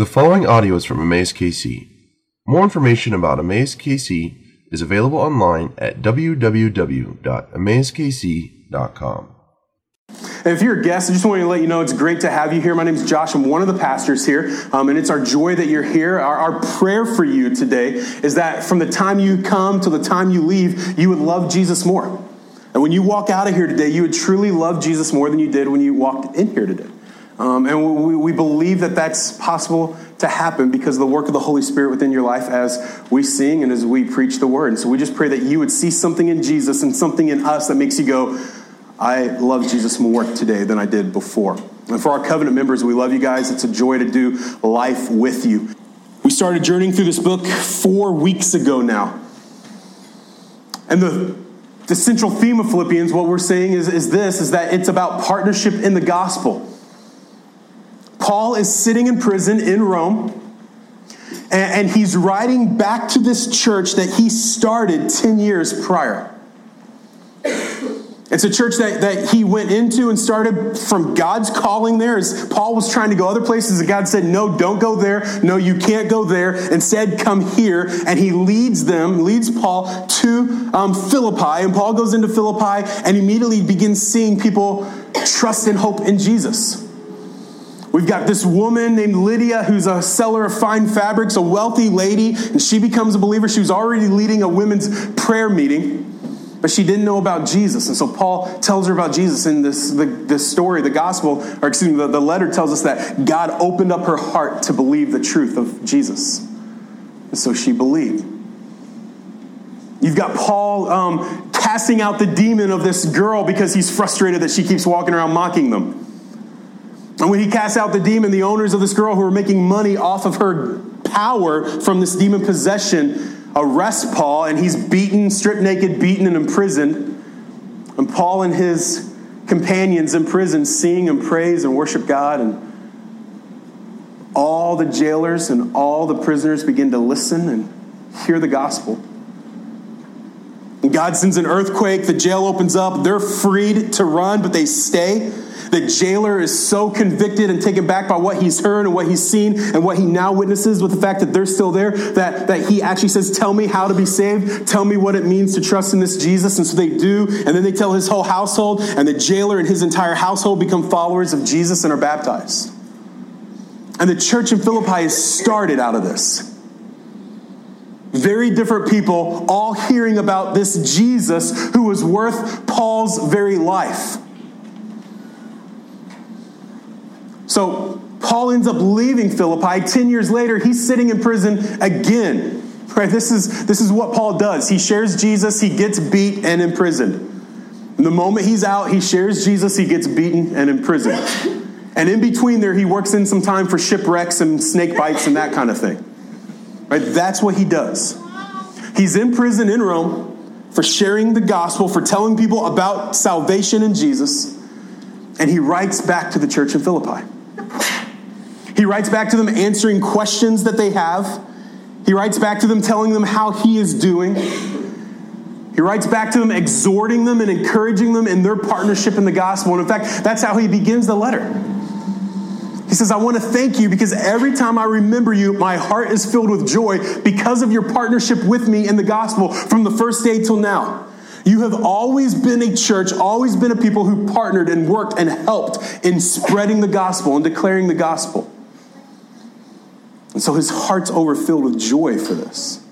The following audio is from Amaze KC. More information about Amaze KC is available online at www.amazekc.com. And if you're a guest, I just want to let you know it's great to have you here. My name is Josh. I'm one of the pastors here, um, and it's our joy that you're here. Our, our, prayer for you today is that from the time you come to the time you leave, you would love Jesus more. And when you walk out of here today, you would truly love Jesus more than you did when you walked in here today. Um, and we, we believe that that's possible to happen because of the work of the Holy Spirit within your life as we sing and as we preach the word. And so we just pray that you would see something in Jesus and something in us that makes you go, I love Jesus more today than I did before. And for our covenant members, we love you guys. It's a joy to do life with you. We started journeying through this book four weeks ago now. And the, the central theme of Philippians, what we're saying is, is this, is that it's about partnership in the gospel. Paul is sitting in prison in Rome, and, he's writing back to this church that he started 10 years prior. It's a church that, that he went into and started from God's calling there. As Paul was trying to go other places, and God said, No, don't go there. No, you can't go there. Instead, come here. And he leads them, leads Paul to um, Philippi. And Paul goes into Philippi and immediately begins seeing people trust and hope in Jesus. We've got this woman named Lydia who's a seller of fine fabrics, a wealthy lady, and she becomes a believer. She was already leading a women's prayer meeting, but she didn't know about Jesus. And so Paul tells her about Jesus in this, the, this story, the gospel, or excuse me, the, the letter tells us that God opened up her heart to believe the truth of Jesus. And so she believed. You've got Paul um, casting out the demon of this girl because he's frustrated that she keeps walking around mocking them. And when he casts out the demon, the owners of this girl who are making money off of her power from this demon possession arrest Paul, and he's beaten, stripped naked, beaten, and imprisoned. And Paul and his companions in prison sing and praise and worship God. And all the jailers and all the prisoners begin to listen and hear the gospel. And God sends an earthquake, the jail opens up, they're freed to run, but they stay. The jailer is so convicted and taken back by what he's heard and what he's seen and what he now witnesses with the fact that they're still there that, that he actually says, Tell me how to be saved. Tell me what it means to trust in this Jesus. And so they do. And then they tell his whole household, and the jailer and his entire household become followers of Jesus and are baptized. And the church in Philippi is started out of this. Very different people all hearing about this Jesus who was worth Paul's very life. So Paul ends up leaving Philippi. Ten years later, he's sitting in prison again. Right? This is, this is what Paul does. He shares Jesus, he gets beat and imprisoned. And the moment he's out, he shares Jesus, he gets beaten and imprisoned. And in between there, he works in some time for shipwrecks and snake bites and that kind of thing. Right? That's what he does. He's in prison in Rome for sharing the gospel, for telling people about salvation in Jesus. And he writes back to the church in Philippi. He writes back to them answering questions that they have. He writes back to them telling them how he is doing. He writes back to them exhorting them and encouraging them in their partnership in the gospel. And in fact, that's how he begins the letter. He says, I want to thank you because every time I remember you, my heart is filled with joy because of your partnership with me in the gospel from the first day till now. You have always been a church, always been a people who partnered and worked and helped in spreading the gospel and declaring the gospel. And so his heart's overfilled with joy for this.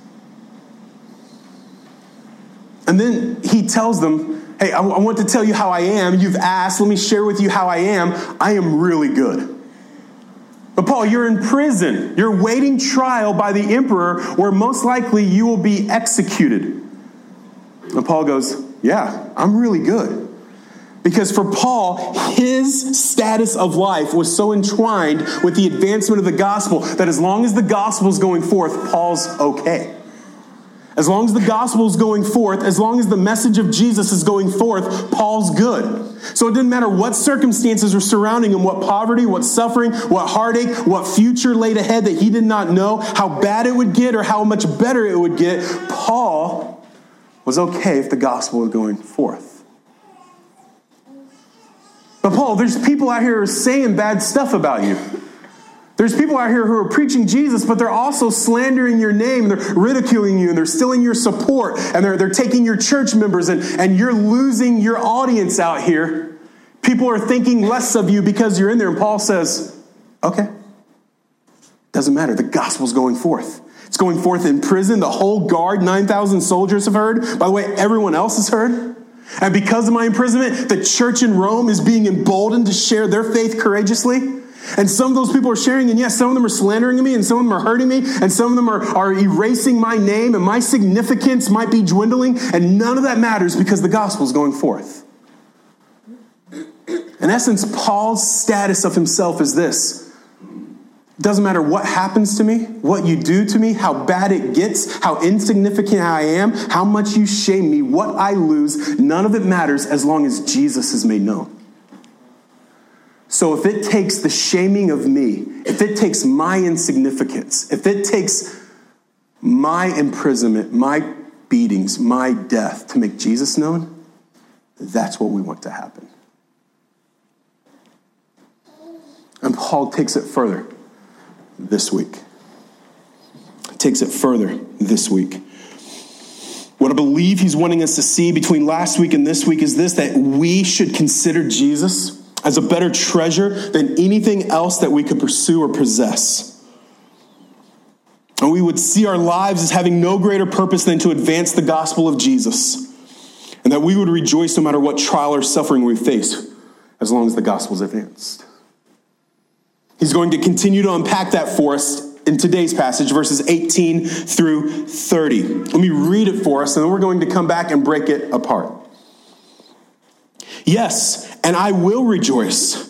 And then he tells them, Hey, I, want to tell you how I am. You've asked, let me share with you how I am. I am really good. But Paul, you're in prison. You're waiting trial by the emperor, where most likely you will be executed. And Paul goes, Yeah, I'm really good. Because for Paul, his status of life was so entwined with the advancement of the gospel that as long as the gospel is going forth, Paul's okay. As long as the gospel is going forth, as long as the message of Jesus is going forth, Paul's good. So it didn't matter what circumstances were surrounding him, what poverty, what suffering, what heartache, what future laid ahead that he did not know, how bad it would get or how much better it would get, Paul was okay if the gospel was going forth. But Paul, there's people out here saying bad stuff about you. There's people out here who are preaching Jesus, but they're also slandering your name, and they're ridiculing you, and they're stealing your support, and they're, they're taking your church members, and, and you're losing your audience out here. People are thinking less of you because you're in there. And Paul says, okay, doesn't matter. The gospel's going forth. It's going forth in prison. The whole guard, 9,000 soldiers have heard. By the way, everyone else has heard. And because of my imprisonment, the church in Rome is being emboldened to share their faith courageously. And some of those people are sharing, and yes, some of them are slandering me, and some of them are hurting me, and some of them are, are erasing my name, and my significance might be dwindling, and none of that matters because the gospel is going forth. In essence, Paul's status of himself is this. Doesn't matter what happens to me, what you do to me, how bad it gets, how insignificant I am, how much you shame me, what I lose, none of it matters as long as Jesus is made known. So if it takes the shaming of me, if it takes my insignificance, if it takes my imprisonment, my beatings, my death to make Jesus known, that's what we want to happen. And Paul takes it further this week. Takes it further this week. What I believe he's wanting us to see between last week and this week is this that we should consider Jesus as a better treasure than anything else that we could pursue or possess. And we would see our lives as having no greater purpose than to advance the gospel of Jesus. And that we would rejoice no matter what trial or suffering we face, as long as the gospel is advanced. He's going to continue to unpack that for us in today's passage, verses 18 through 30. Let me read it for us, and then we're going to come back and break it apart. Yes, and I will rejoice,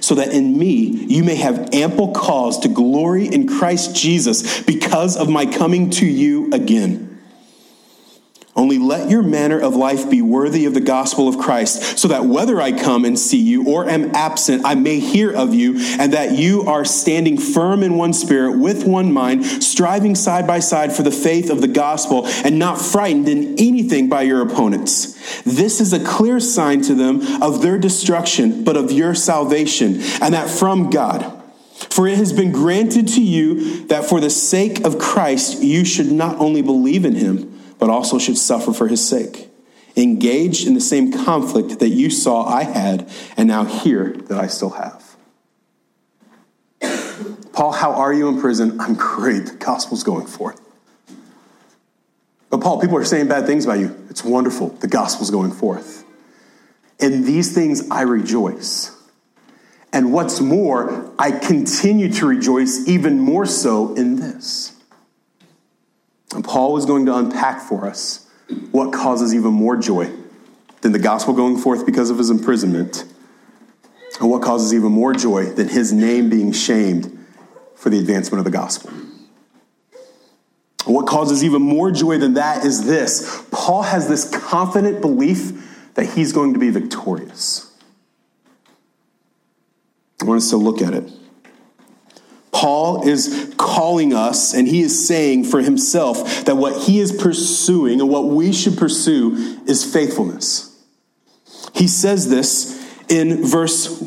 so that in me you may have ample cause to glory in Christ Jesus because of my coming to you again. Only let your manner of life be worthy of the gospel of Christ, so that whether I come and see you or am absent, I may hear of you, and that you are standing firm in one spirit, with one mind, striving side by side for the faith of the gospel, and not frightened in anything by your opponents. This is a clear sign to them of their destruction, but of your salvation, and that from God. For it has been granted to you that for the sake of Christ you should not only believe in him, but also should suffer for his sake. Engaged in the same conflict that you saw I had, and now hear that I still have. Paul, how are you in prison? I'm great. The gospel's going forth. But Paul, people are saying bad things about you. It's wonderful. The gospel's going forth. In these things I rejoice. And what's more, I continue to rejoice even more so in this. And Paul is going to unpack for us what causes even more joy than the gospel going forth because of his imprisonment, and what causes even more joy than his name being shamed for the advancement of the gospel. What causes even more joy than that is this Paul has this confident belief that he's going to be victorious. I want us to look at it. Paul is calling us and he is saying for himself that what he is pursuing and what we should pursue is faithfulness. He says this in verse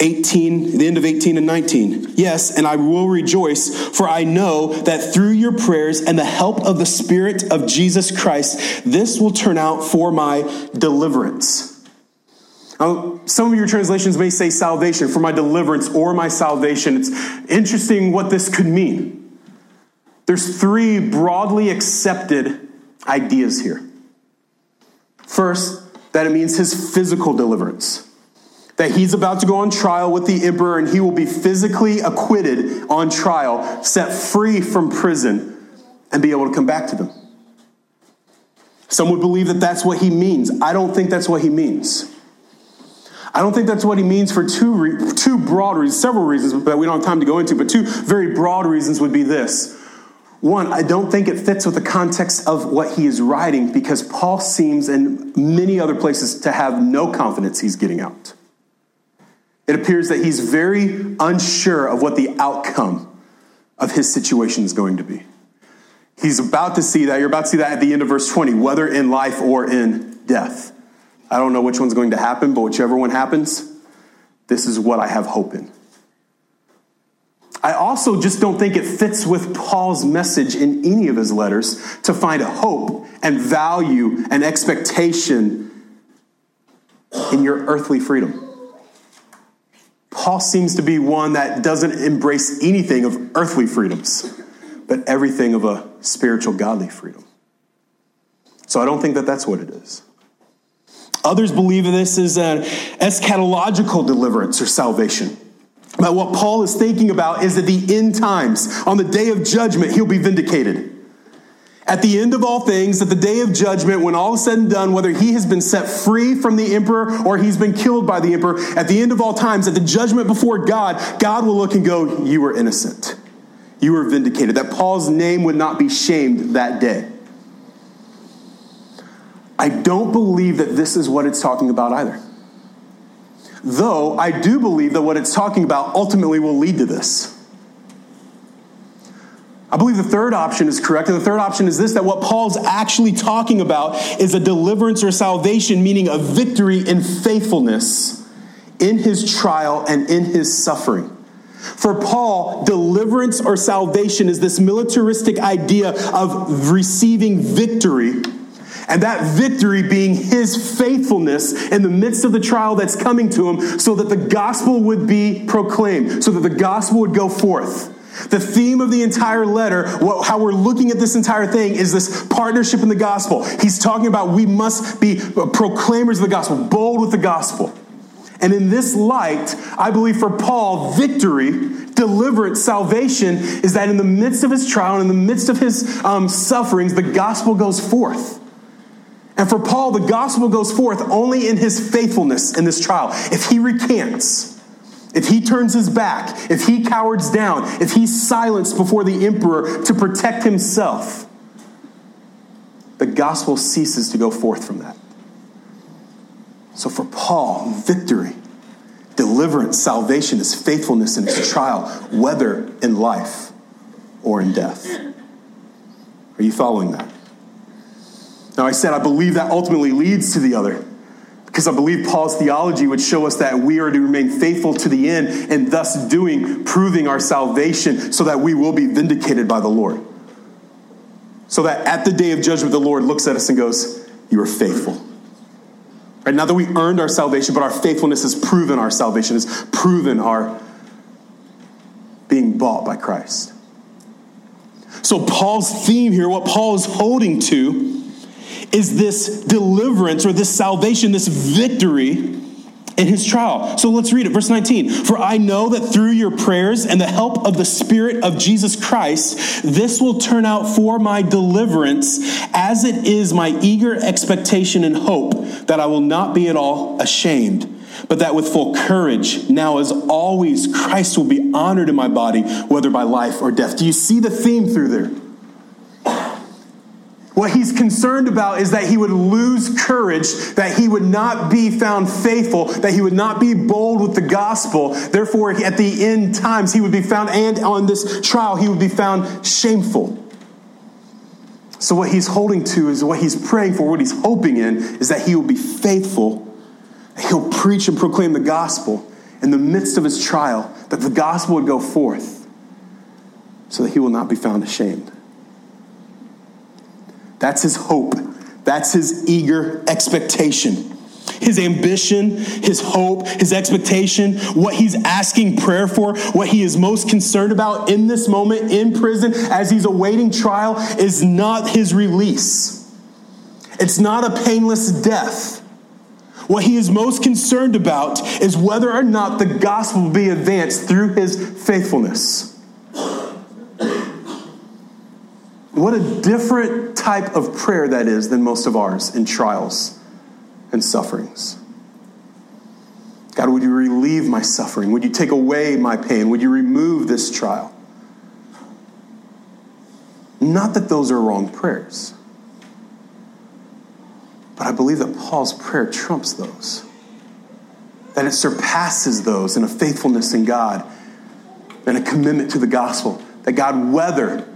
18, the end of 18 and 19. Yes, and I will rejoice, for I know that through your prayers and the help of the Spirit of Jesus Christ, this will turn out for my deliverance. Now, some of your translations may say salvation, for my deliverance or my salvation. It's interesting what this could mean. There's three broadly accepted ideas here. First, that it means his physical deliverance. That he's about to go on trial with the emperor and he will be physically acquitted on trial, set free from prison, and be able to come back to them. Some would believe that that's what he means. I don't think that's what he means. I don't think that's what he means for two, re- two broad reasons, several reasons that we don't have time to go into, but two very broad reasons would be this. One, I don't think it fits with the context of what he is writing because Paul seems in many other places to have no confidence he's getting out. It appears that he's very unsure of what the outcome of his situation is going to be. He's about to see that. You're about to see that at the end of verse 20, whether in life or in death. I don't know which one's going to happen, but whichever one happens, this is what I have hope in. I also just don't think it fits with Paul's message in any of his letters to find hope and value and expectation in your earthly freedom. Paul seems to be one that doesn't embrace anything of earthly freedoms, but everything of a spiritual, godly freedom. So I don't think that that's what it is. Others believe this is an eschatological deliverance or salvation. But what Paul is thinking about is at the end times, on the day of judgment, he'll be vindicated. At the end of all things, at the day of judgment, when all is said and done, whether he has been set free from the emperor or he's been killed by the emperor, at the end of all times, at the judgment before God, God will look and go, You were innocent. You were vindicated. That Paul's name would not be shamed that day. I don't believe that this is what it's talking about either. Though I do believe that what it's talking about ultimately will lead to this. I believe the third option is correct. And the third option is this that what Paul's actually talking about is a deliverance or salvation, meaning a victory in faithfulness in his trial and in his suffering. For Paul, deliverance or salvation is this militaristic idea of receiving victory and that victory being his faithfulness in the midst of the trial that's coming to him, so that the gospel would be proclaimed, so that the gospel would go forth. The theme of the entire letter, how we're looking at this entire thing, is this partnership in the gospel. He's talking about we must be proclaimers of the gospel, bold with the gospel. And in this light, I believe for Paul, victory, deliverance, salvation is that in the midst of his trial and in the midst of his um, sufferings, the gospel goes forth. And for Paul, the gospel goes forth only in his faithfulness in this trial. If he recants, if he turns his back, if he cowards down, if he's silenced before the emperor to protect himself, the gospel ceases to go forth from that. So for Paul, victory, deliverance, salvation is faithfulness in his trial, whether in life or in death. Are you following that? Now, I said I believe that ultimately leads to the other because I believe Paul's theology would show us that we are to remain faithful to the end and thus doing, proving our salvation so that we will be vindicated by the Lord. So that at the day of judgment, the Lord looks at us and goes, You are faithful. Right? Not that we earned our salvation, but our faithfulness has proven our salvation, has proven our being bought by Christ. So, Paul's theme here, what Paul is holding to, is this deliverance or this salvation, this victory in his trial. So let's read it. Verse 19. For I know that through your prayers and the help of the Spirit of Jesus Christ, this will turn out for my deliverance, as it is my eager expectation and hope that I will not be at all ashamed. But that with full courage, now as always, Christ will be honored in my body, whether by life or death. Do you see the theme through there? What he's concerned about is that he would lose courage, that he would not be found faithful, that he would not be bold with the gospel. Therefore, at the end times, he would be found, and on this trial, he would be found shameful. So, what he's holding to is what he's praying for, what he's hoping in, is that he will be faithful. He'll preach and proclaim the gospel in the midst of his trial, that the gospel would go forth so that he will not be found ashamed. That's his hope. That's his eager expectation. His ambition, his hope, his expectation, what he's asking prayer for, what he is most concerned about in this moment in prison as he's awaiting trial is not his release. It's not a painless death. what he is most concerned about is whether or not the gospel will be advanced through his faithfulness. What a different type of prayer that is than most of ours in trials and sufferings. God, would you relieve my suffering? Would you take away my pain? Would you remove this trial? Not that those are wrong prayers, but I believe that Paul's prayer trumps those, that it surpasses those in a faithfulness in God and a commitment to the gospel. That God, whether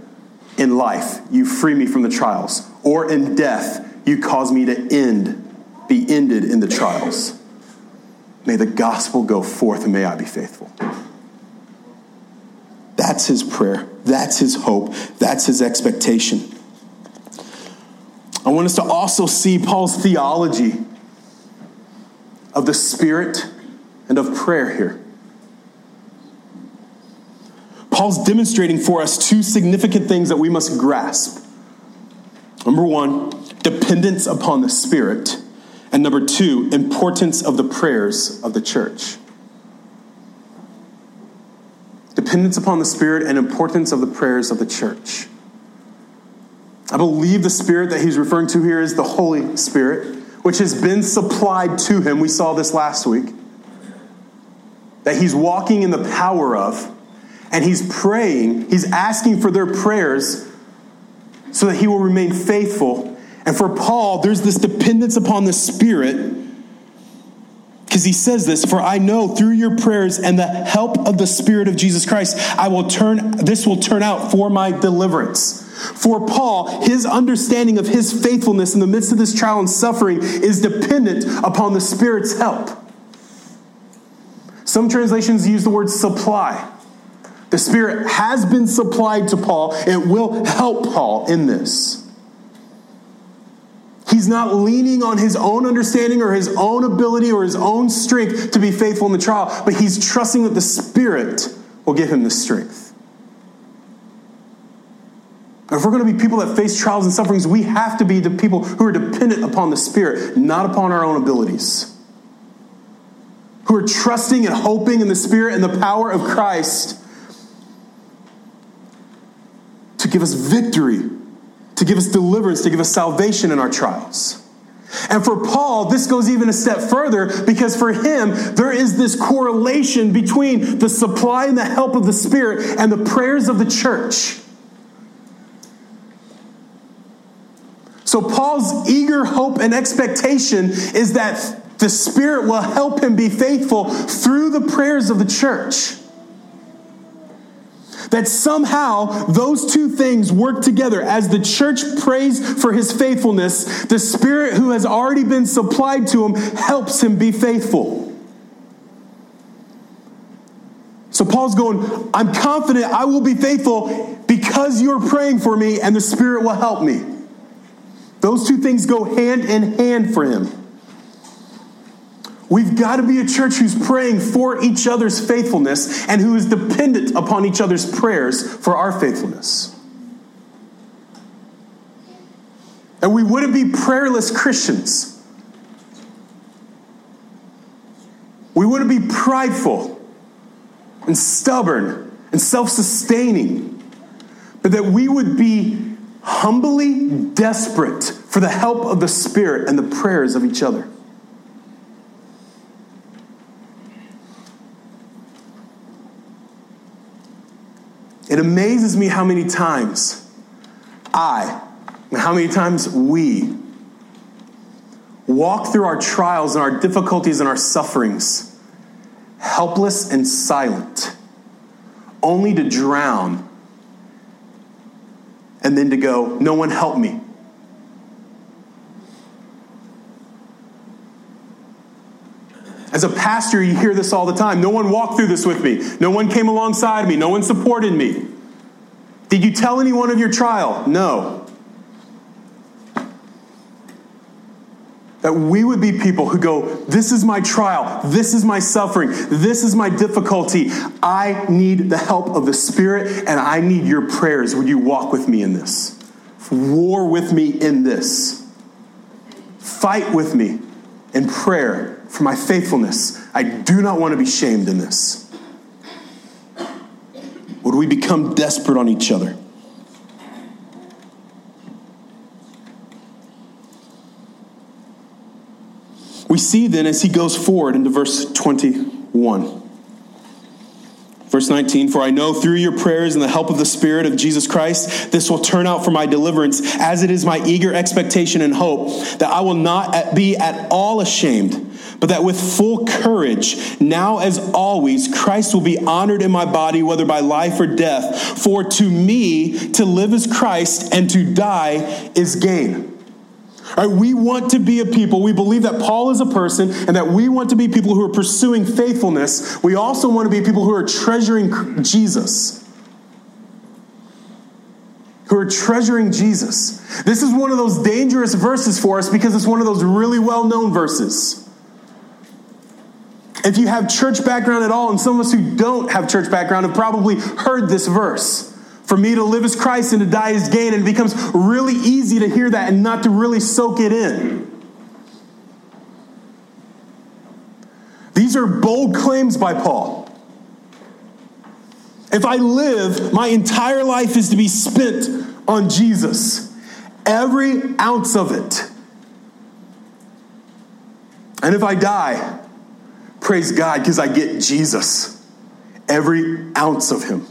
in life you free me from the trials, or in death you cause me to end, be ended in the trials. May the gospel go forth and may I be faithful. That's his prayer. That's his hope. That's his expectation. I want us to also see Paul's theology of the Spirit and of prayer here. Paul's demonstrating for us two significant things that we must grasp. Number one, dependence upon the Spirit. And number two, importance of the prayers of the church. Dependence upon the Spirit and importance of the prayers of the church. I believe the Spirit that he's referring to here is the Holy Spirit, which has been supplied to him. We saw this last week. That he's walking in the power of and he's praying, he's asking for their prayers so that he will remain faithful. And for Paul, there's this dependence upon the Spirit because he says this for i know through your prayers and the help of the spirit of jesus christ i will turn this will turn out for my deliverance. For paul his understanding of his faithfulness in the midst of this trial and suffering is dependent upon the spirit's help. Some translations use the word supply the Spirit has been supplied to Paul. It will help Paul in this. He's not leaning on his own understanding or his own ability or his own strength to be faithful in the trial, but he's trusting that the Spirit will give him the strength. If we're going to be people that face trials and sufferings, we have to be the people who are dependent upon the Spirit, not upon our own abilities. Who are trusting and hoping in the Spirit and the power of Christ to give us victory, to give us deliverance, to give us salvation in our trials. And for Paul, this goes even a step further because for him, there is this correlation between the supply and the help of the Spirit and the prayers of the church. So, Paul's eager hope and expectation is that the Spirit will help him be faithful through the prayers of the church. That somehow those two things work together. As the church prays for his faithfulness, the Spirit who has already been supplied to him helps him be faithful. So Paul's going, I'm confident I will be faithful because you're praying for me and the Spirit will help me. Those two things go hand in hand for him. We've got to be a church who's praying for each other's faithfulness and who is dependent upon each other's prayers for our faithfulness. And we wouldn't be prayerless Christians. We wouldn't be prideful and stubborn and self sustaining, but that we would be humbly desperate for the help of the Spirit and the prayers of each other. It amazes me how many times I, and how many times we walk through our trials and our difficulties and our sufferings helpless and silent, only to drown and then to go, No one help me. As a pastor, you hear this all the time. No one walked through this with me. No one came alongside me. No one supported me. Did you tell anyone of your trial? No. That we would be people who go, This is my trial. This is my suffering. This is my difficulty. I need the help of the Spirit and I need your prayers. Would you walk with me in this? War with me in this. Fight with me in prayer for my faithfulness. I do not want to be shamed in this. Would we become desperate on each other? We see then as he goes forward into verse 21. Verse 19, for I know through your prayers and the help of the Spirit of Jesus Christ, this will turn out for my deliverance, as it is my eager expectation and hope that I will not be at all ashamed, but that with full courage, now as always, Christ will be honored in my body, whether by life or death. For to me, to live is Christ, and to die is gain. We want to be a people. We believe that Paul is a person and that we want to be people who are pursuing faithfulness. We also want to be people who are treasuring Jesus. Who are treasuring Jesus. This is one of those dangerous verses for us because it's one of those really well known verses. If you have church background at all, and some of us who don't have church background have probably heard this verse. For me to live as Christ and to die as gain. And it becomes really easy to hear that and not to really soak it in. These are bold claims by Paul. If I live, my entire life is to be spent on Jesus, every ounce of it. And if I die, praise God because I get Jesus, every ounce of Him.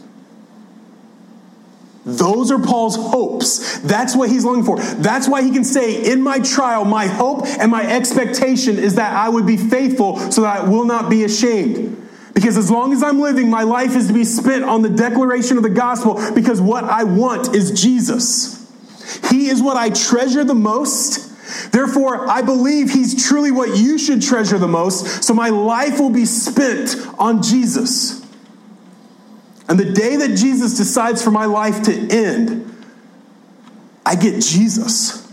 Those are Paul's hopes. That's what he's longing for. That's why he can say, In my trial, my hope and my expectation is that I would be faithful so that I will not be ashamed. Because as long as I'm living, my life is to be spent on the declaration of the gospel because what I want is Jesus. He is what I treasure the most. Therefore, I believe he's truly what you should treasure the most. So my life will be spent on Jesus. And the day that Jesus decides for my life to end, I get Jesus.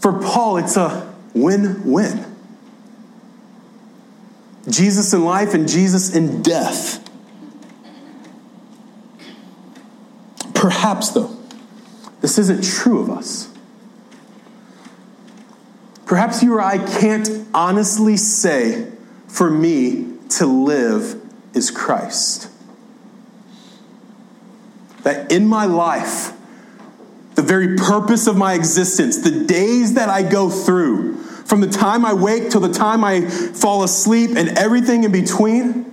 For Paul, it's a win win. Jesus in life and Jesus in death. Perhaps, though, this isn't true of us. Perhaps you or I can't honestly say, for me to live is Christ. That in my life, the very purpose of my existence, the days that I go through, from the time I wake till the time I fall asleep and everything in between,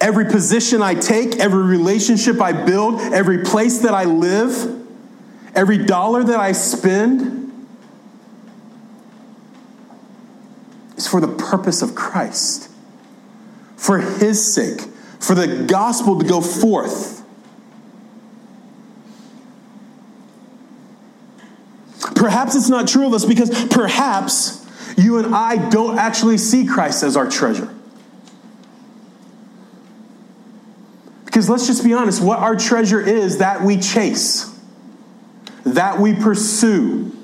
every position I take, every relationship I build, every place that I live, every dollar that I spend, is for the purpose of Christ for his sake, for the gospel to go forth. Perhaps it's not true of us because perhaps you and I don't actually see Christ as our treasure. Because let's just be honest, what our treasure is that we chase, that we pursue.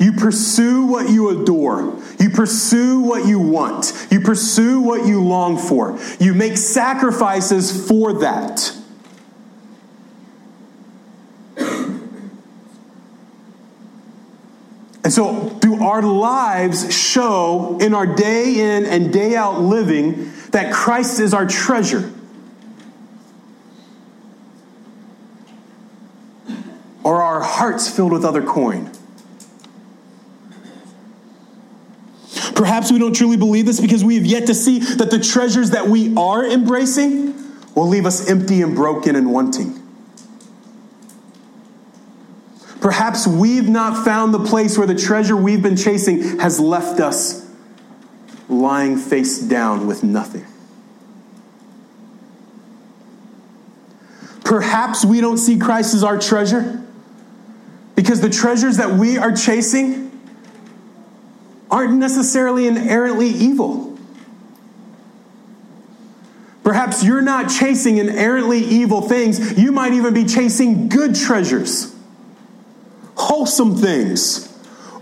You pursue what you adore. You pursue what you want. You pursue what you long for. You make sacrifices for that. And so, do our lives show in our day in and day out living that Christ is our treasure? Or are our hearts filled with other coin? Perhaps we don't truly believe this because we have yet to see that the treasures that we are embracing will leave us empty and broken and wanting. Perhaps we've not found the place where the treasure we've been chasing has left us lying face down with nothing. Perhaps we don't see Christ as our treasure because the treasures that we are chasing aren't necessarily inherently evil. Perhaps you're not chasing inherently evil things. You might even be chasing good treasures, wholesome things,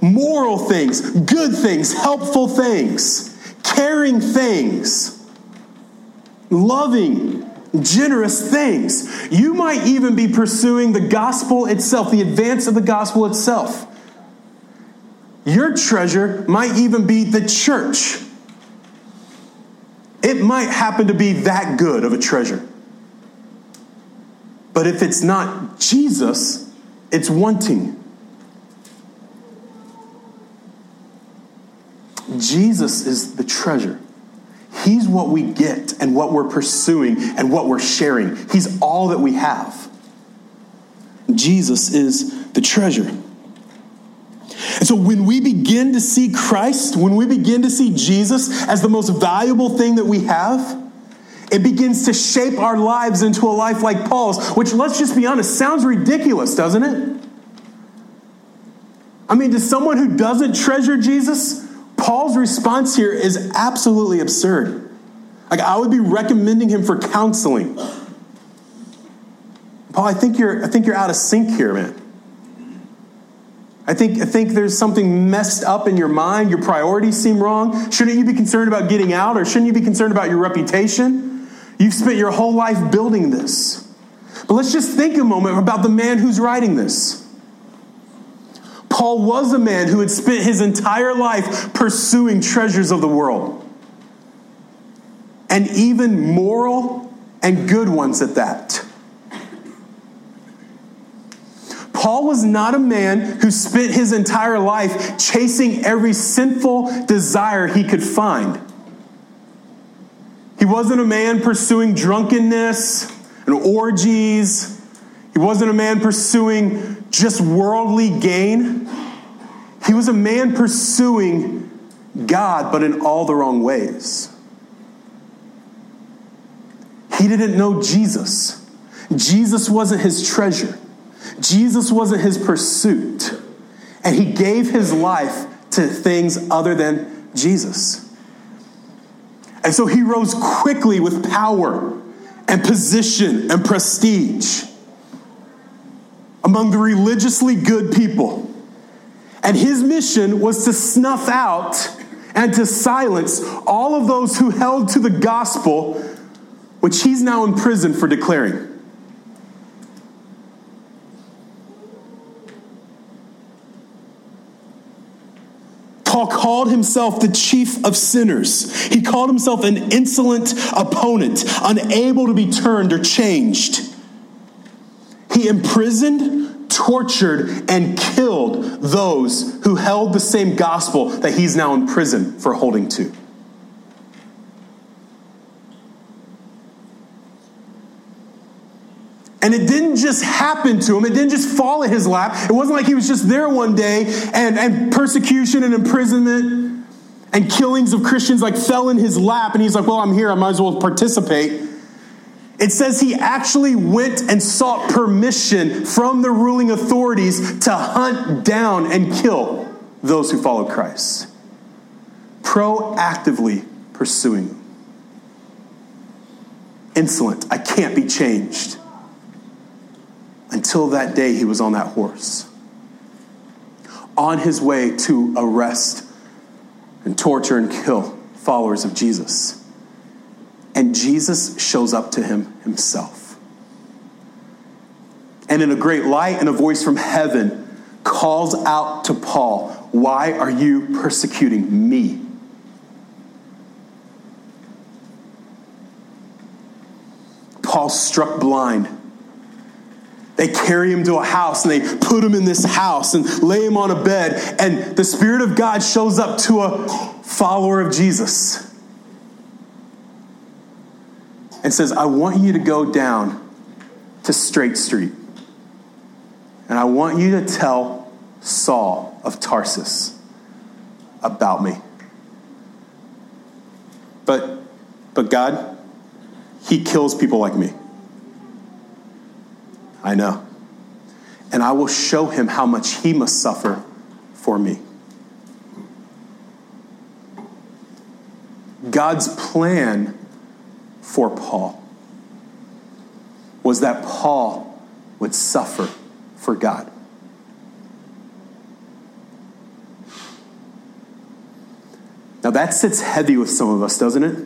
moral things, good things, helpful things, caring things, loving, generous things. You might even be pursuing the gospel itself, the advance of the gospel itself. Your treasure might even be the church. It might happen to be that good of a treasure. But if it's not Jesus, it's wanting. Jesus is the treasure. He's what we get and what we're pursuing and what we're sharing. He's all that we have. Jesus is the treasure. And so when we begin to see Christ, when we begin to see Jesus as the most valuable thing that we have, it begins to shape our lives into a life like Paul's, which, let's just be honest, sounds ridiculous, doesn't it? I mean, to someone who doesn't treasure Jesus, Paul's response here is absolutely absurd. Like, I would be recommending him for counseling. Paul, I think you're, I think you're out of sync here, man. I think, I think there's something messed up in your mind. Your priorities seem wrong. Shouldn't you be concerned about getting out, or shouldn't you be concerned about your reputation? You've spent your whole life building this. But let's just think a moment about the man who's writing this. Paul was a man who had spent his entire life pursuing treasures of the world, and even moral and good ones at that. Paul was not a man who spent his entire life chasing every sinful desire he could find. He wasn't a man pursuing drunkenness and orgies. He wasn't a man pursuing just worldly gain. He was a man pursuing God, but in all the wrong ways. He didn't know Jesus. Jesus wasn't his treasure. Jesus wasn't his pursuit, and he gave his life to things other than Jesus. And so he rose quickly with power and position and prestige among the religiously good people. And his mission was to snuff out and to silence all of those who held to the gospel, which he's now in prison for declaring. Paul called himself the chief of sinners. He called himself an insolent opponent, unable to be turned or changed. He imprisoned, tortured, and killed those who held the same gospel that he's now in prison for holding to. And it didn't just happen to him. It didn't just fall in his lap. It wasn't like he was just there one day and, and persecution and imprisonment and killings of Christians like fell in his lap and he's like, well, I'm here. I might as well participate. It says he actually went and sought permission from the ruling authorities to hunt down and kill those who followed Christ. Proactively pursuing them. Insolent. I can't be changed. Until that day, he was on that horse, on his way to arrest and torture and kill followers of Jesus. And Jesus shows up to him himself. And in a great light and a voice from heaven calls out to Paul, Why are you persecuting me? Paul struck blind they carry him to a house and they put him in this house and lay him on a bed. And the Spirit of God shows up to a follower of Jesus and says, I want you to go down to Straight Street. And I want you to tell Saul of Tarsus about me. But, but God, he kills people like me. I know. And I will show him how much he must suffer for me. God's plan for Paul was that Paul would suffer for God. Now that sits heavy with some of us, doesn't it?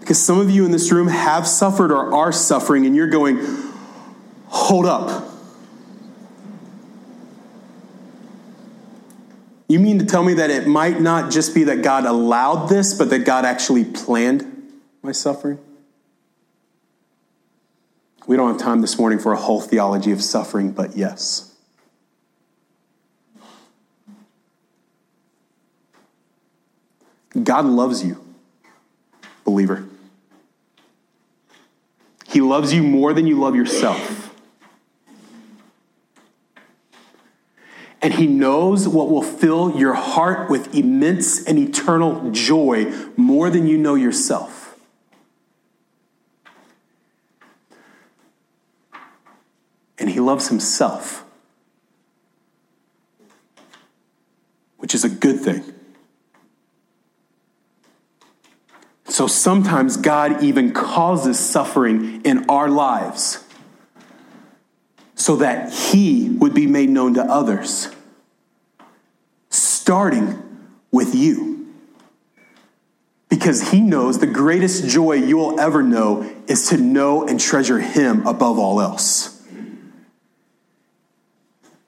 Because some of you in this room have suffered or are suffering, and you're going, hold up. You mean to tell me that it might not just be that God allowed this, but that God actually planned my suffering? We don't have time this morning for a whole theology of suffering, but yes. God loves you, believer. He loves you more than you love yourself. And He knows what will fill your heart with immense and eternal joy more than you know yourself. And He loves Himself, which is a good thing. So sometimes God even causes suffering in our lives so that He would be made known to others, starting with you. Because He knows the greatest joy you will ever know is to know and treasure Him above all else.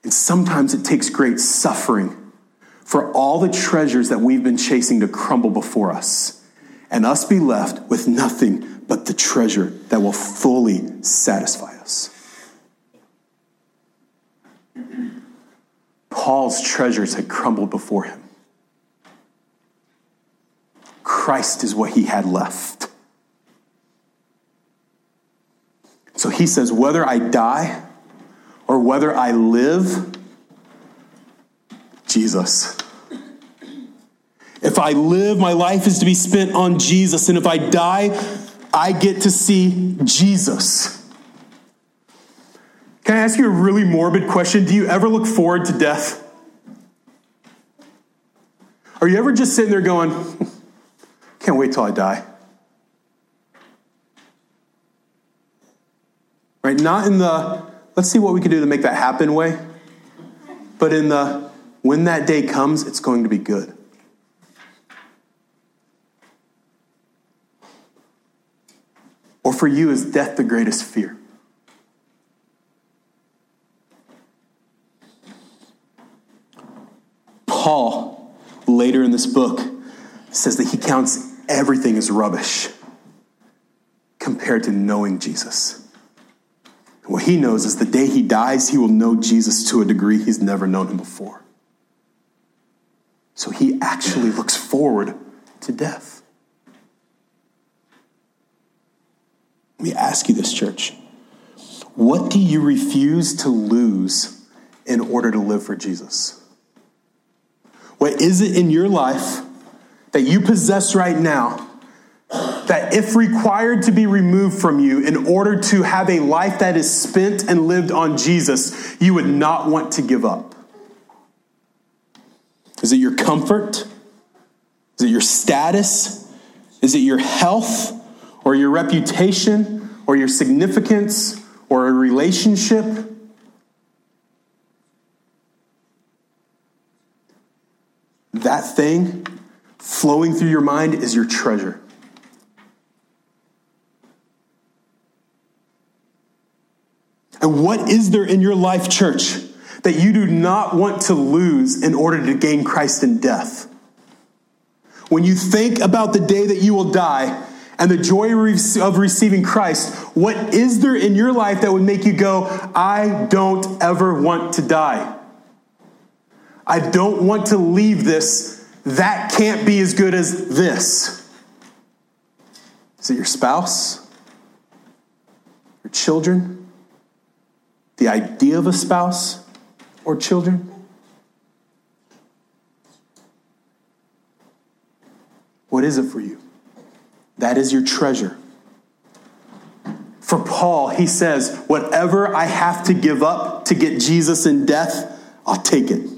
And sometimes it takes great suffering for all the treasures that we've been chasing to crumble before us and us be left with nothing but the treasure that will fully satisfy us. Paul's treasures had crumbled before him. Christ is what he had left. So he says, whether I die or whether I live, Jesus. If I live, my life is to be spent on Jesus. And if I die, I get to see Jesus. Can I ask you a really morbid question? Do you ever look forward to death? Are you ever just sitting there going, can't wait till I die? Right? Not in the, let's see what we can do to make that happen way, but in the, when that day comes, it's going to be good. Or for you, is death the greatest fear? Paul, later in this book, says that he counts everything as rubbish compared to knowing Jesus. what he knows is the day he dies, he will know Jesus to a degree he's never known him before. So he actually looks forward to death. Let me ask you this, church. What do you refuse to lose in order to live for Jesus? What is it in your life that you possess right now that, if required to be removed from you in order to have a life that is spent and lived on Jesus, you would not want to give up? Is it your comfort? Is it your status? Is it your health? or your reputation or your significance or a relationship. That thing flowing through your mind is your treasure. And what is there in your life, church, that you do not want to lose in order to gain Christ in death? When you think about the day that you will die, and the joy of receiving Christ, what is there in your life that would make you go, I don't ever want to die? I don't want to leave this. That can't be as good as this. Is it your spouse? Your children? The idea of a spouse or children? What is it for you? That is your treasure. For Paul, he says, whatever I have to give up to get Jesus in death, I'll take it.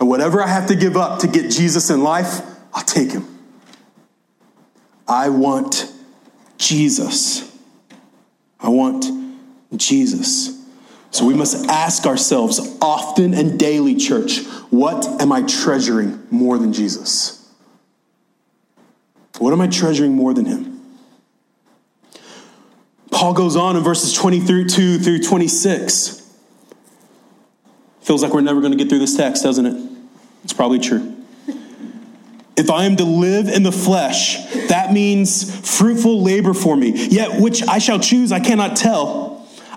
And whatever I have to give up to get Jesus in life, I'll take him. I want Jesus. I want Jesus. So we must ask ourselves often and daily, church, what am I treasuring more than Jesus? What am I treasuring more than him? Paul goes on in verses 22 through 26. Feels like we're never going to get through this text, doesn't it? It's probably true. If I am to live in the flesh, that means fruitful labor for me. Yet which I shall choose, I cannot tell.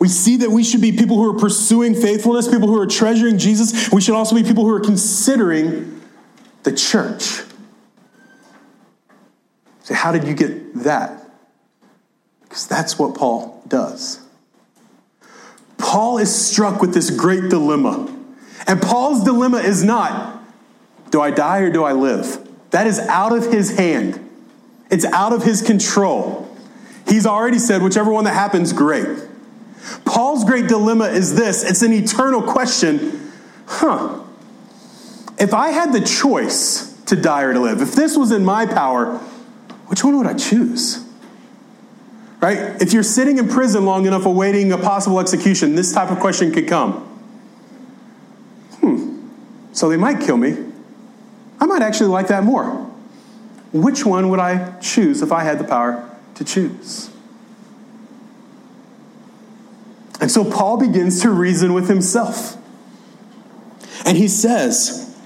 We see that we should be people who are pursuing faithfulness, people who are treasuring Jesus. We should also be people who are considering the church. So, how did you get that? Because that's what Paul does. Paul is struck with this great dilemma. And Paul's dilemma is not do I die or do I live? That is out of his hand, it's out of his control. He's already said, whichever one that happens, great. Paul's great dilemma is this it's an eternal question. Huh. If I had the choice to die or to live, if this was in my power, which one would I choose? Right? If you're sitting in prison long enough awaiting a possible execution, this type of question could come. Hmm. So they might kill me. I might actually like that more. Which one would I choose if I had the power to choose? And so Paul begins to reason with himself. And he says,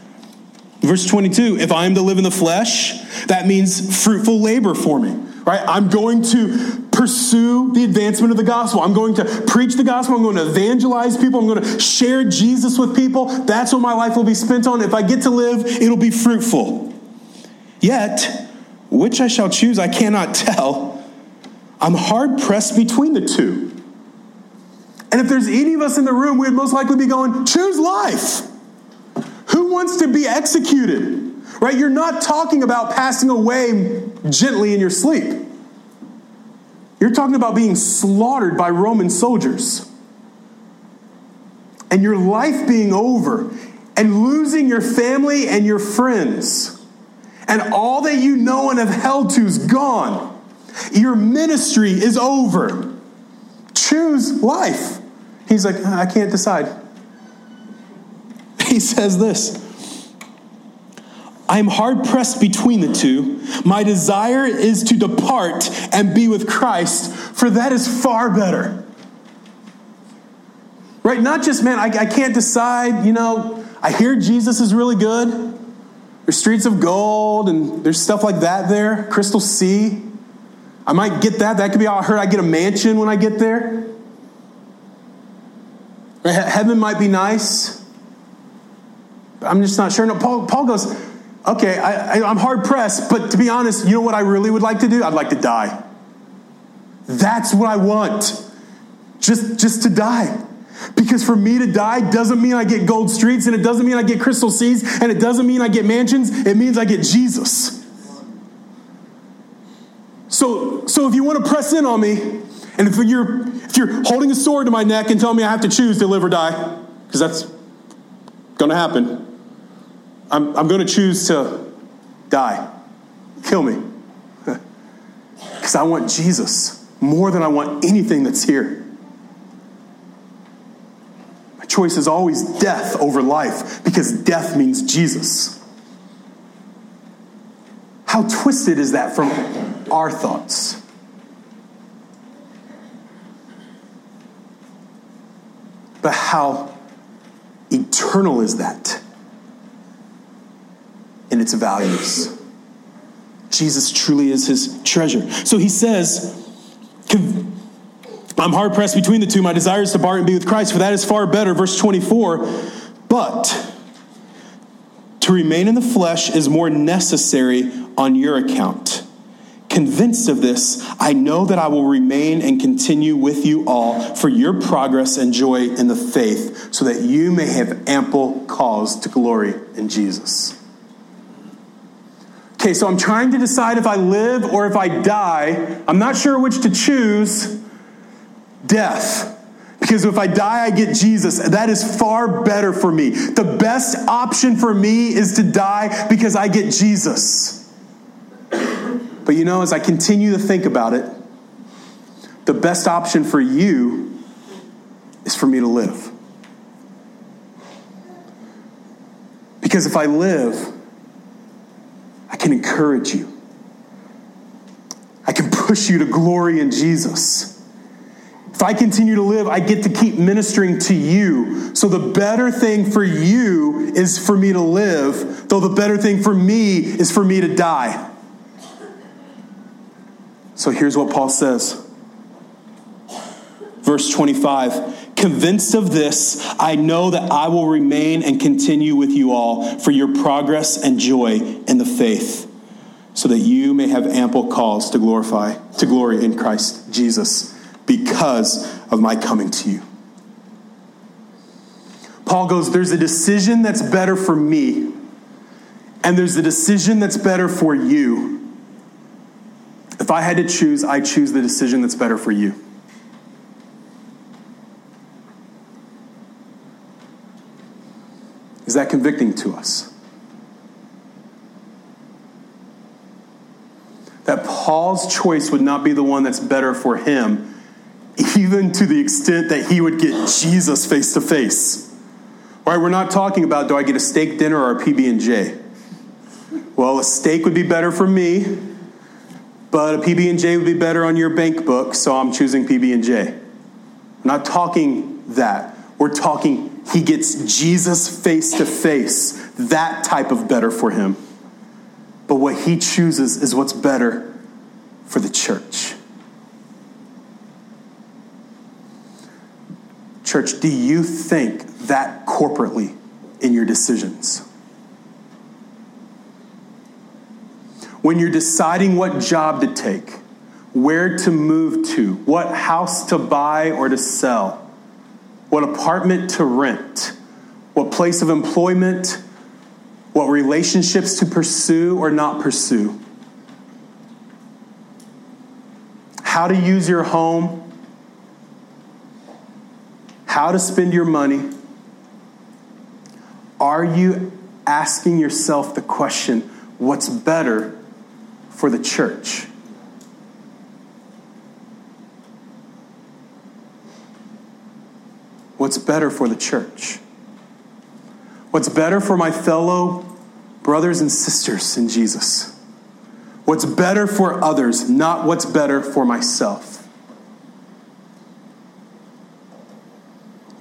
verse 22, if I am to live in the flesh, that means fruitful labor for me, right? I'm going to pursue the advancement of the gospel. I'm going to preach the gospel. I'm going to evangelize people. I'm going to share Jesus with people. That's what my life will be spent on. If I get to live, it'll be fruitful. Yet, which I shall choose, I cannot tell. I'm hard pressed between the two. And if there's any of us in the room, we'd most likely be going, choose life. Who wants to be executed? Right? You're not talking about passing away gently in your sleep. You're talking about being slaughtered by Roman soldiers. And your life being over and losing your family and your friends. And all that you know and have held to is gone. Your ministry is over. Choose life. He's like, uh, I can't decide. He says this I am hard pressed between the two. My desire is to depart and be with Christ, for that is far better. Right? Not just, man, I, I can't decide. You know, I hear Jesus is really good. There's streets of gold and there's stuff like that there. Crystal Sea. I might get that. That could be all I heard. I get a mansion when I get there. Heaven might be nice. but I'm just not sure. No, Paul, Paul goes, okay, I, I, I'm hard pressed, but to be honest, you know what I really would like to do? I'd like to die. That's what I want. Just, just to die. Because for me to die doesn't mean I get gold streets, and it doesn't mean I get crystal seas, and it doesn't mean I get mansions. It means I get Jesus. So, so if you want to press in on me, and if you're, if you're holding a sword to my neck and telling me I have to choose to live or die, because that's going to happen, I'm, I'm going to choose to die. Kill me. Because I want Jesus more than I want anything that's here. My choice is always death over life because death means Jesus. How twisted is that from our thoughts? But how eternal is that in its values? Jesus truly is his treasure. So he says, I'm hard pressed between the two. My desire is to bar and be with Christ, for that is far better. Verse 24. But to remain in the flesh is more necessary on your account. Convinced of this, I know that I will remain and continue with you all for your progress and joy in the faith, so that you may have ample cause to glory in Jesus. Okay, so I'm trying to decide if I live or if I die. I'm not sure which to choose. Death. Because if I die, I get Jesus. That is far better for me. The best option for me is to die because I get Jesus. But you know, as I continue to think about it, the best option for you is for me to live. Because if I live, I can encourage you. I can push you to glory in Jesus. If I continue to live, I get to keep ministering to you. So the better thing for you is for me to live, though the better thing for me is for me to die. So here's what Paul says. Verse 25 Convinced of this, I know that I will remain and continue with you all for your progress and joy in the faith, so that you may have ample cause to glorify, to glory in Christ Jesus because of my coming to you. Paul goes, There's a decision that's better for me, and there's a decision that's better for you. If I had to choose, I choose the decision that's better for you. Is that convicting to us? That Paul's choice would not be the one that's better for him, even to the extent that he would get Jesus face to face. Right? We're not talking about do I get a steak dinner or a PB and J. Well, a steak would be better for me, but a PB and J would be better on your bank book, so I'm choosing PB and J. I'm not talking that. We're talking he gets Jesus face to face. That type of better for him. But what he chooses is what's better for the church. Church, do you think that corporately in your decisions? When you're deciding what job to take, where to move to, what house to buy or to sell, what apartment to rent, what place of employment, what relationships to pursue or not pursue, how to use your home, how to spend your money. Are you asking yourself the question, what's better for the church? What's better for the church? What's better for my fellow brothers and sisters in Jesus? What's better for others, not what's better for myself?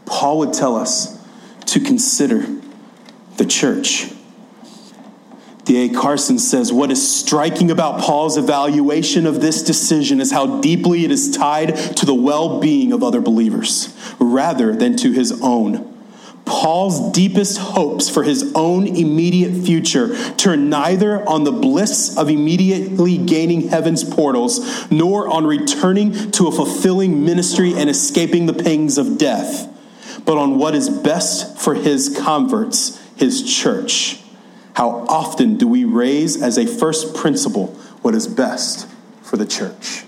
Paul would tell us to consider the church. D.A. Carson says, What is striking about Paul's evaluation of this decision is how deeply it is tied to the well being of other believers rather than to his own. Paul's deepest hopes for his own immediate future turn neither on the bliss of immediately gaining heaven's portals, nor on returning to a fulfilling ministry and escaping the pangs of death, but on what is best for his converts, his church. How often do we raise as a first principle what is best for the church?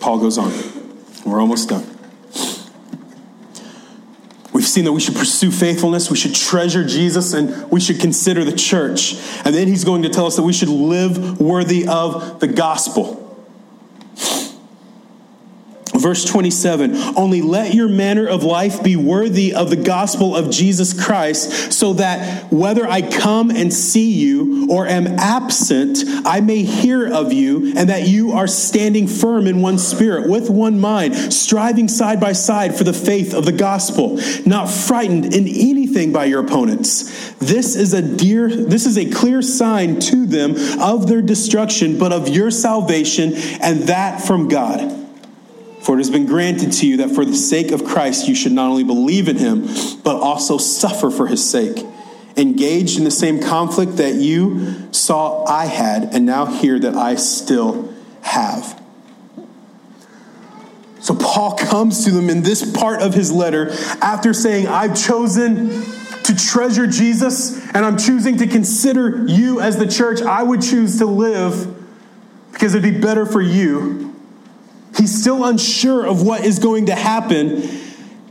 Paul goes on. We're almost done. We've seen that we should pursue faithfulness, we should treasure Jesus, and we should consider the church. And then he's going to tell us that we should live worthy of the gospel. Verse 27 Only let your manner of life be worthy of the gospel of Jesus Christ, so that whether I come and see you or am absent, I may hear of you, and that you are standing firm in one spirit, with one mind, striving side by side for the faith of the gospel, not frightened in anything by your opponents. This is a dear, this is a clear sign to them of their destruction, but of your salvation, and that from God. For it has been granted to you that for the sake of Christ you should not only believe in him, but also suffer for his sake. Engaged in the same conflict that you saw I had, and now hear that I still have. So Paul comes to them in this part of his letter after saying, I've chosen to treasure Jesus, and I'm choosing to consider you as the church. I would choose to live because it'd be better for you He's still unsure of what is going to happen,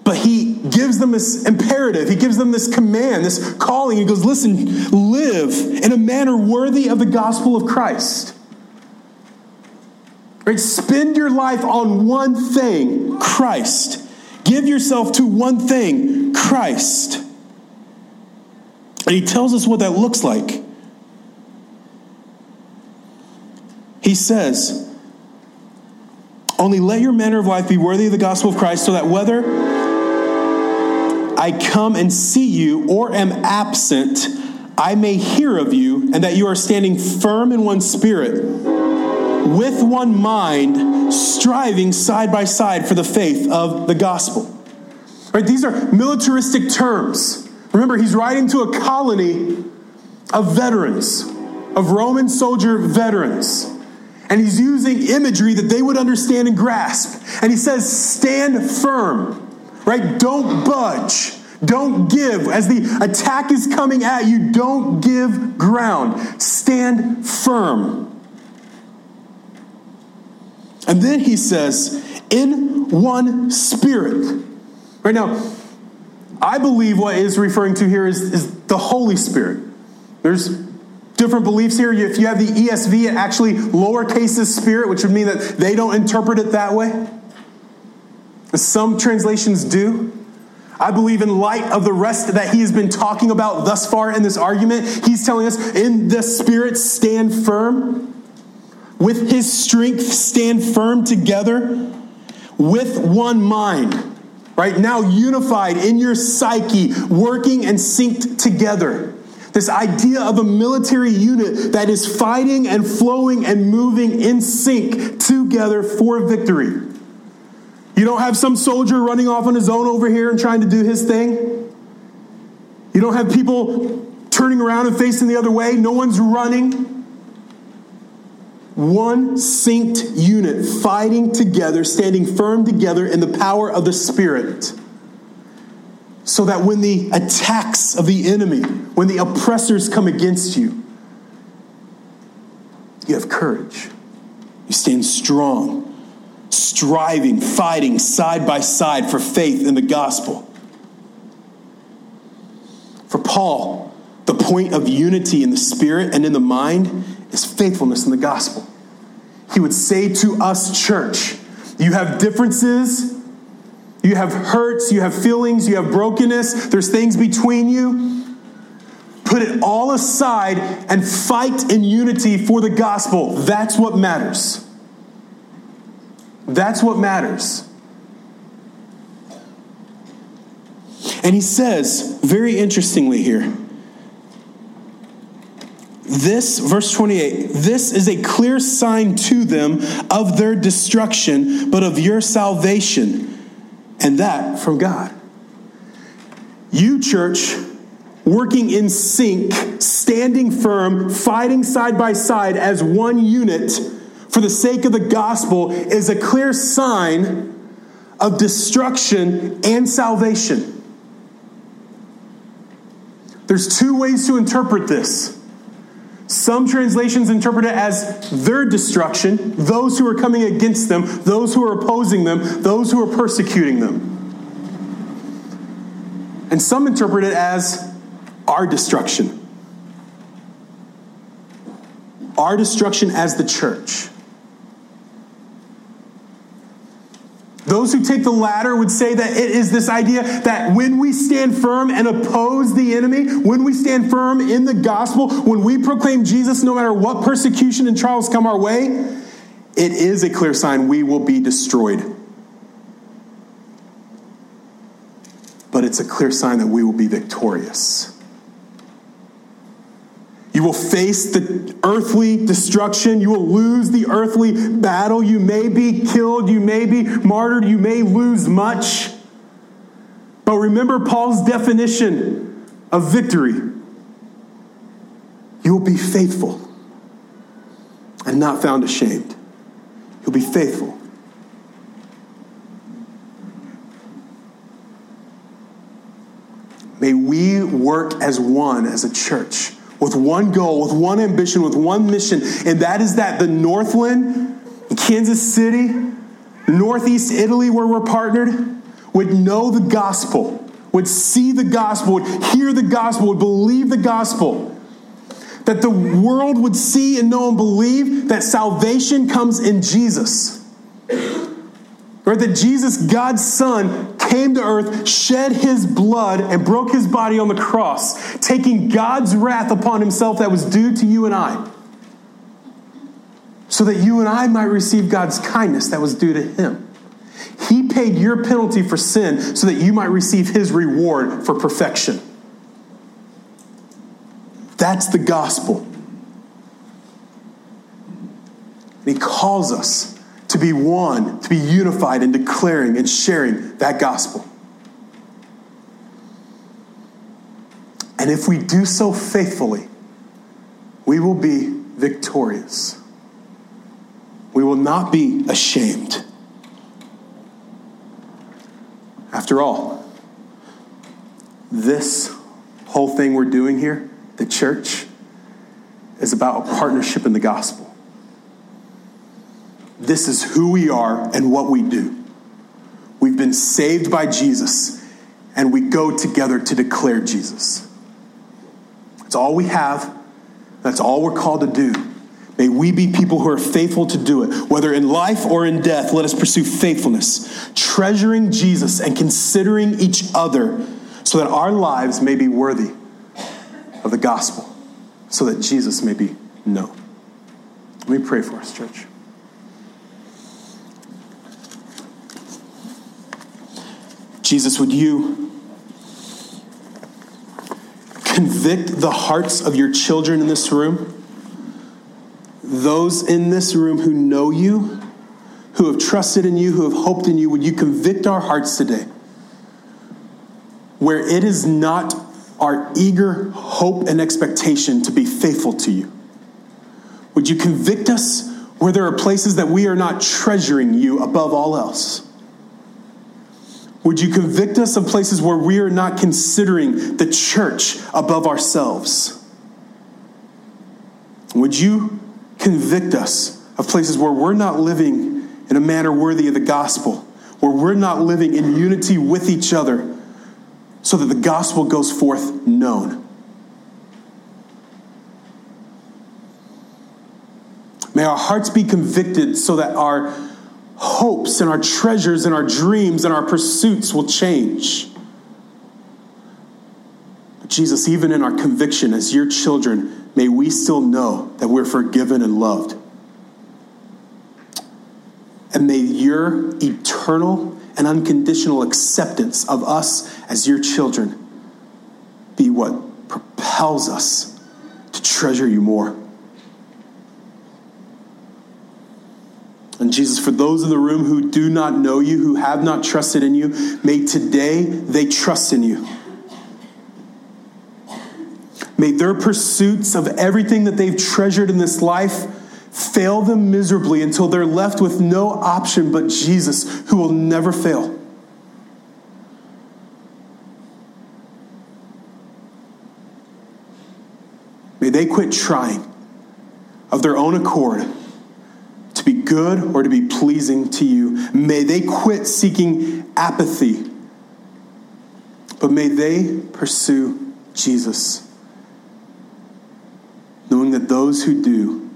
but he gives them this imperative. He gives them this command, this calling. He goes, Listen, live in a manner worthy of the gospel of Christ. Right? Spend your life on one thing Christ. Give yourself to one thing Christ. And he tells us what that looks like. He says, Only let your manner of life be worthy of the gospel of Christ, so that whether I come and see you or am absent, I may hear of you, and that you are standing firm in one spirit, with one mind, striving side by side for the faith of the gospel. Right? These are militaristic terms. Remember, he's writing to a colony of veterans, of Roman soldier veterans. And he's using imagery that they would understand and grasp. And he says, stand firm, right? Don't budge. Don't give. As the attack is coming at you, don't give ground. Stand firm. And then he says, in one spirit. Right now, I believe what is referring to here is, is the Holy Spirit. There's different beliefs here. If you have the ESV, it actually lowercase spirit, which would mean that they don't interpret it that way. Some translations do. I believe, in light of the rest that he has been talking about thus far in this argument, he's telling us in the Spirit, stand firm. With his strength, stand firm together with one mind. Right now, unified in your psyche, working and synced together. This idea of a military unit that is fighting and flowing and moving in sync together for victory. You don't have some soldier running off on his own over here and trying to do his thing. You don't have people turning around and facing the other way. No one's running. One synced unit fighting together, standing firm together in the power of the Spirit so that when the attacks of the enemy, when the oppressors come against you, you have courage. You stand strong, striving, fighting side by side for faith in the gospel. For Paul, the point of unity in the spirit and in the mind is faithfulness in the gospel. He would say to us, church, you have differences you have hurts, you have feelings, you have brokenness, there's things between you. Put it all aside and fight in unity for the gospel. That's what matters. That's what matters. And he says, very interestingly here, this, verse 28, this is a clear sign to them of their destruction, but of your salvation and that from God. You, church, working in sync, standing firm, fighting side by side as one unit for the sake of the gospel is a clear sign of destruction and salvation. There's two ways to interpret this. Some translations interpret it as their destruction, those who are coming against them, those who are opposing them, those who are persecuting them. And some interpret it as our destruction. Our destruction as the church. Those who take the latter would say that it is this idea that when we stand firm and oppose the enemy, when we stand firm in the gospel, when we proclaim Jesus, no matter what persecution and trials come our way, it is a clear sign we will be destroyed. But it's a clear sign that we will be victorious. You will face the earthly destruction. You will lose the earthly battle. You may be killed. You may be martyred. You may lose much. But remember Paul's definition of victory. You will be faithful and not found ashamed. You'll be faithful. May we work as one, as a church with one goal, with one ambition, with one mission, and that is that the Northland, Kansas City, Northeast Italy, where we're partnered, would know the gospel would see the gospel, would hear the gospel, would believe the gospel. That the world would see and know and believe that salvation comes in Jesus. Right? That Jesus, God's Son, came to earth, shed his blood, and broke his body on the cross, taking God's wrath upon himself that was due to you and I. So that you and I might receive God's kindness that was due to him. He paid your penalty for sin so that you might receive his reward for perfection. That's the gospel. And he calls us to be one, to be unified in declaring and sharing that gospel. And if we do so faithfully, we will be victorious. We will not be ashamed. After all, this whole thing we're doing here, the church, is about a partnership in the gospel. This is who we are and what we do. We've been saved by Jesus, and we go together to declare Jesus. That's all we have. That's all we're called to do. May we be people who are faithful to do it. Whether in life or in death, let us pursue faithfulness, treasuring Jesus and considering each other so that our lives may be worthy of the gospel, so that Jesus may be known. Let me pray for us, church. Jesus, would you convict the hearts of your children in this room? Those in this room who know you, who have trusted in you, who have hoped in you, would you convict our hearts today? Where it is not our eager hope and expectation to be faithful to you. Would you convict us where there are places that we are not treasuring you above all else? Would you convict us of places where we are not considering the church above ourselves? Would you convict us of places where we're not living in a manner worthy of the gospel, where we're not living in unity with each other so that the gospel goes forth known? May our hearts be convicted so that our hopes and our treasures and our dreams and our pursuits will change. But Jesus, even in our conviction as your children, may we still know that we're forgiven and loved. And may your eternal and unconditional acceptance of us as your children be what propels us to treasure you more. And Jesus, for those in the room who do not know you, who have not trusted in you, may today they trust in you. May their pursuits of everything that they've treasured in this life fail them miserably until they're left with no option but Jesus, who will never fail. May they quit trying of their own accord be good or to be pleasing to you. May they quit seeking apathy, but may they pursue Jesus knowing that those who do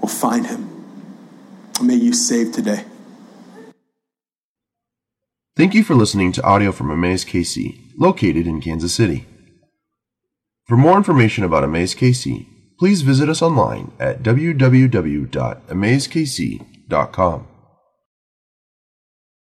will find him. May you save today. Thank you for listening to audio from Amaze KC, located in Kansas City. For more information about Amaze KC, please visit us online at www.amazekc.com.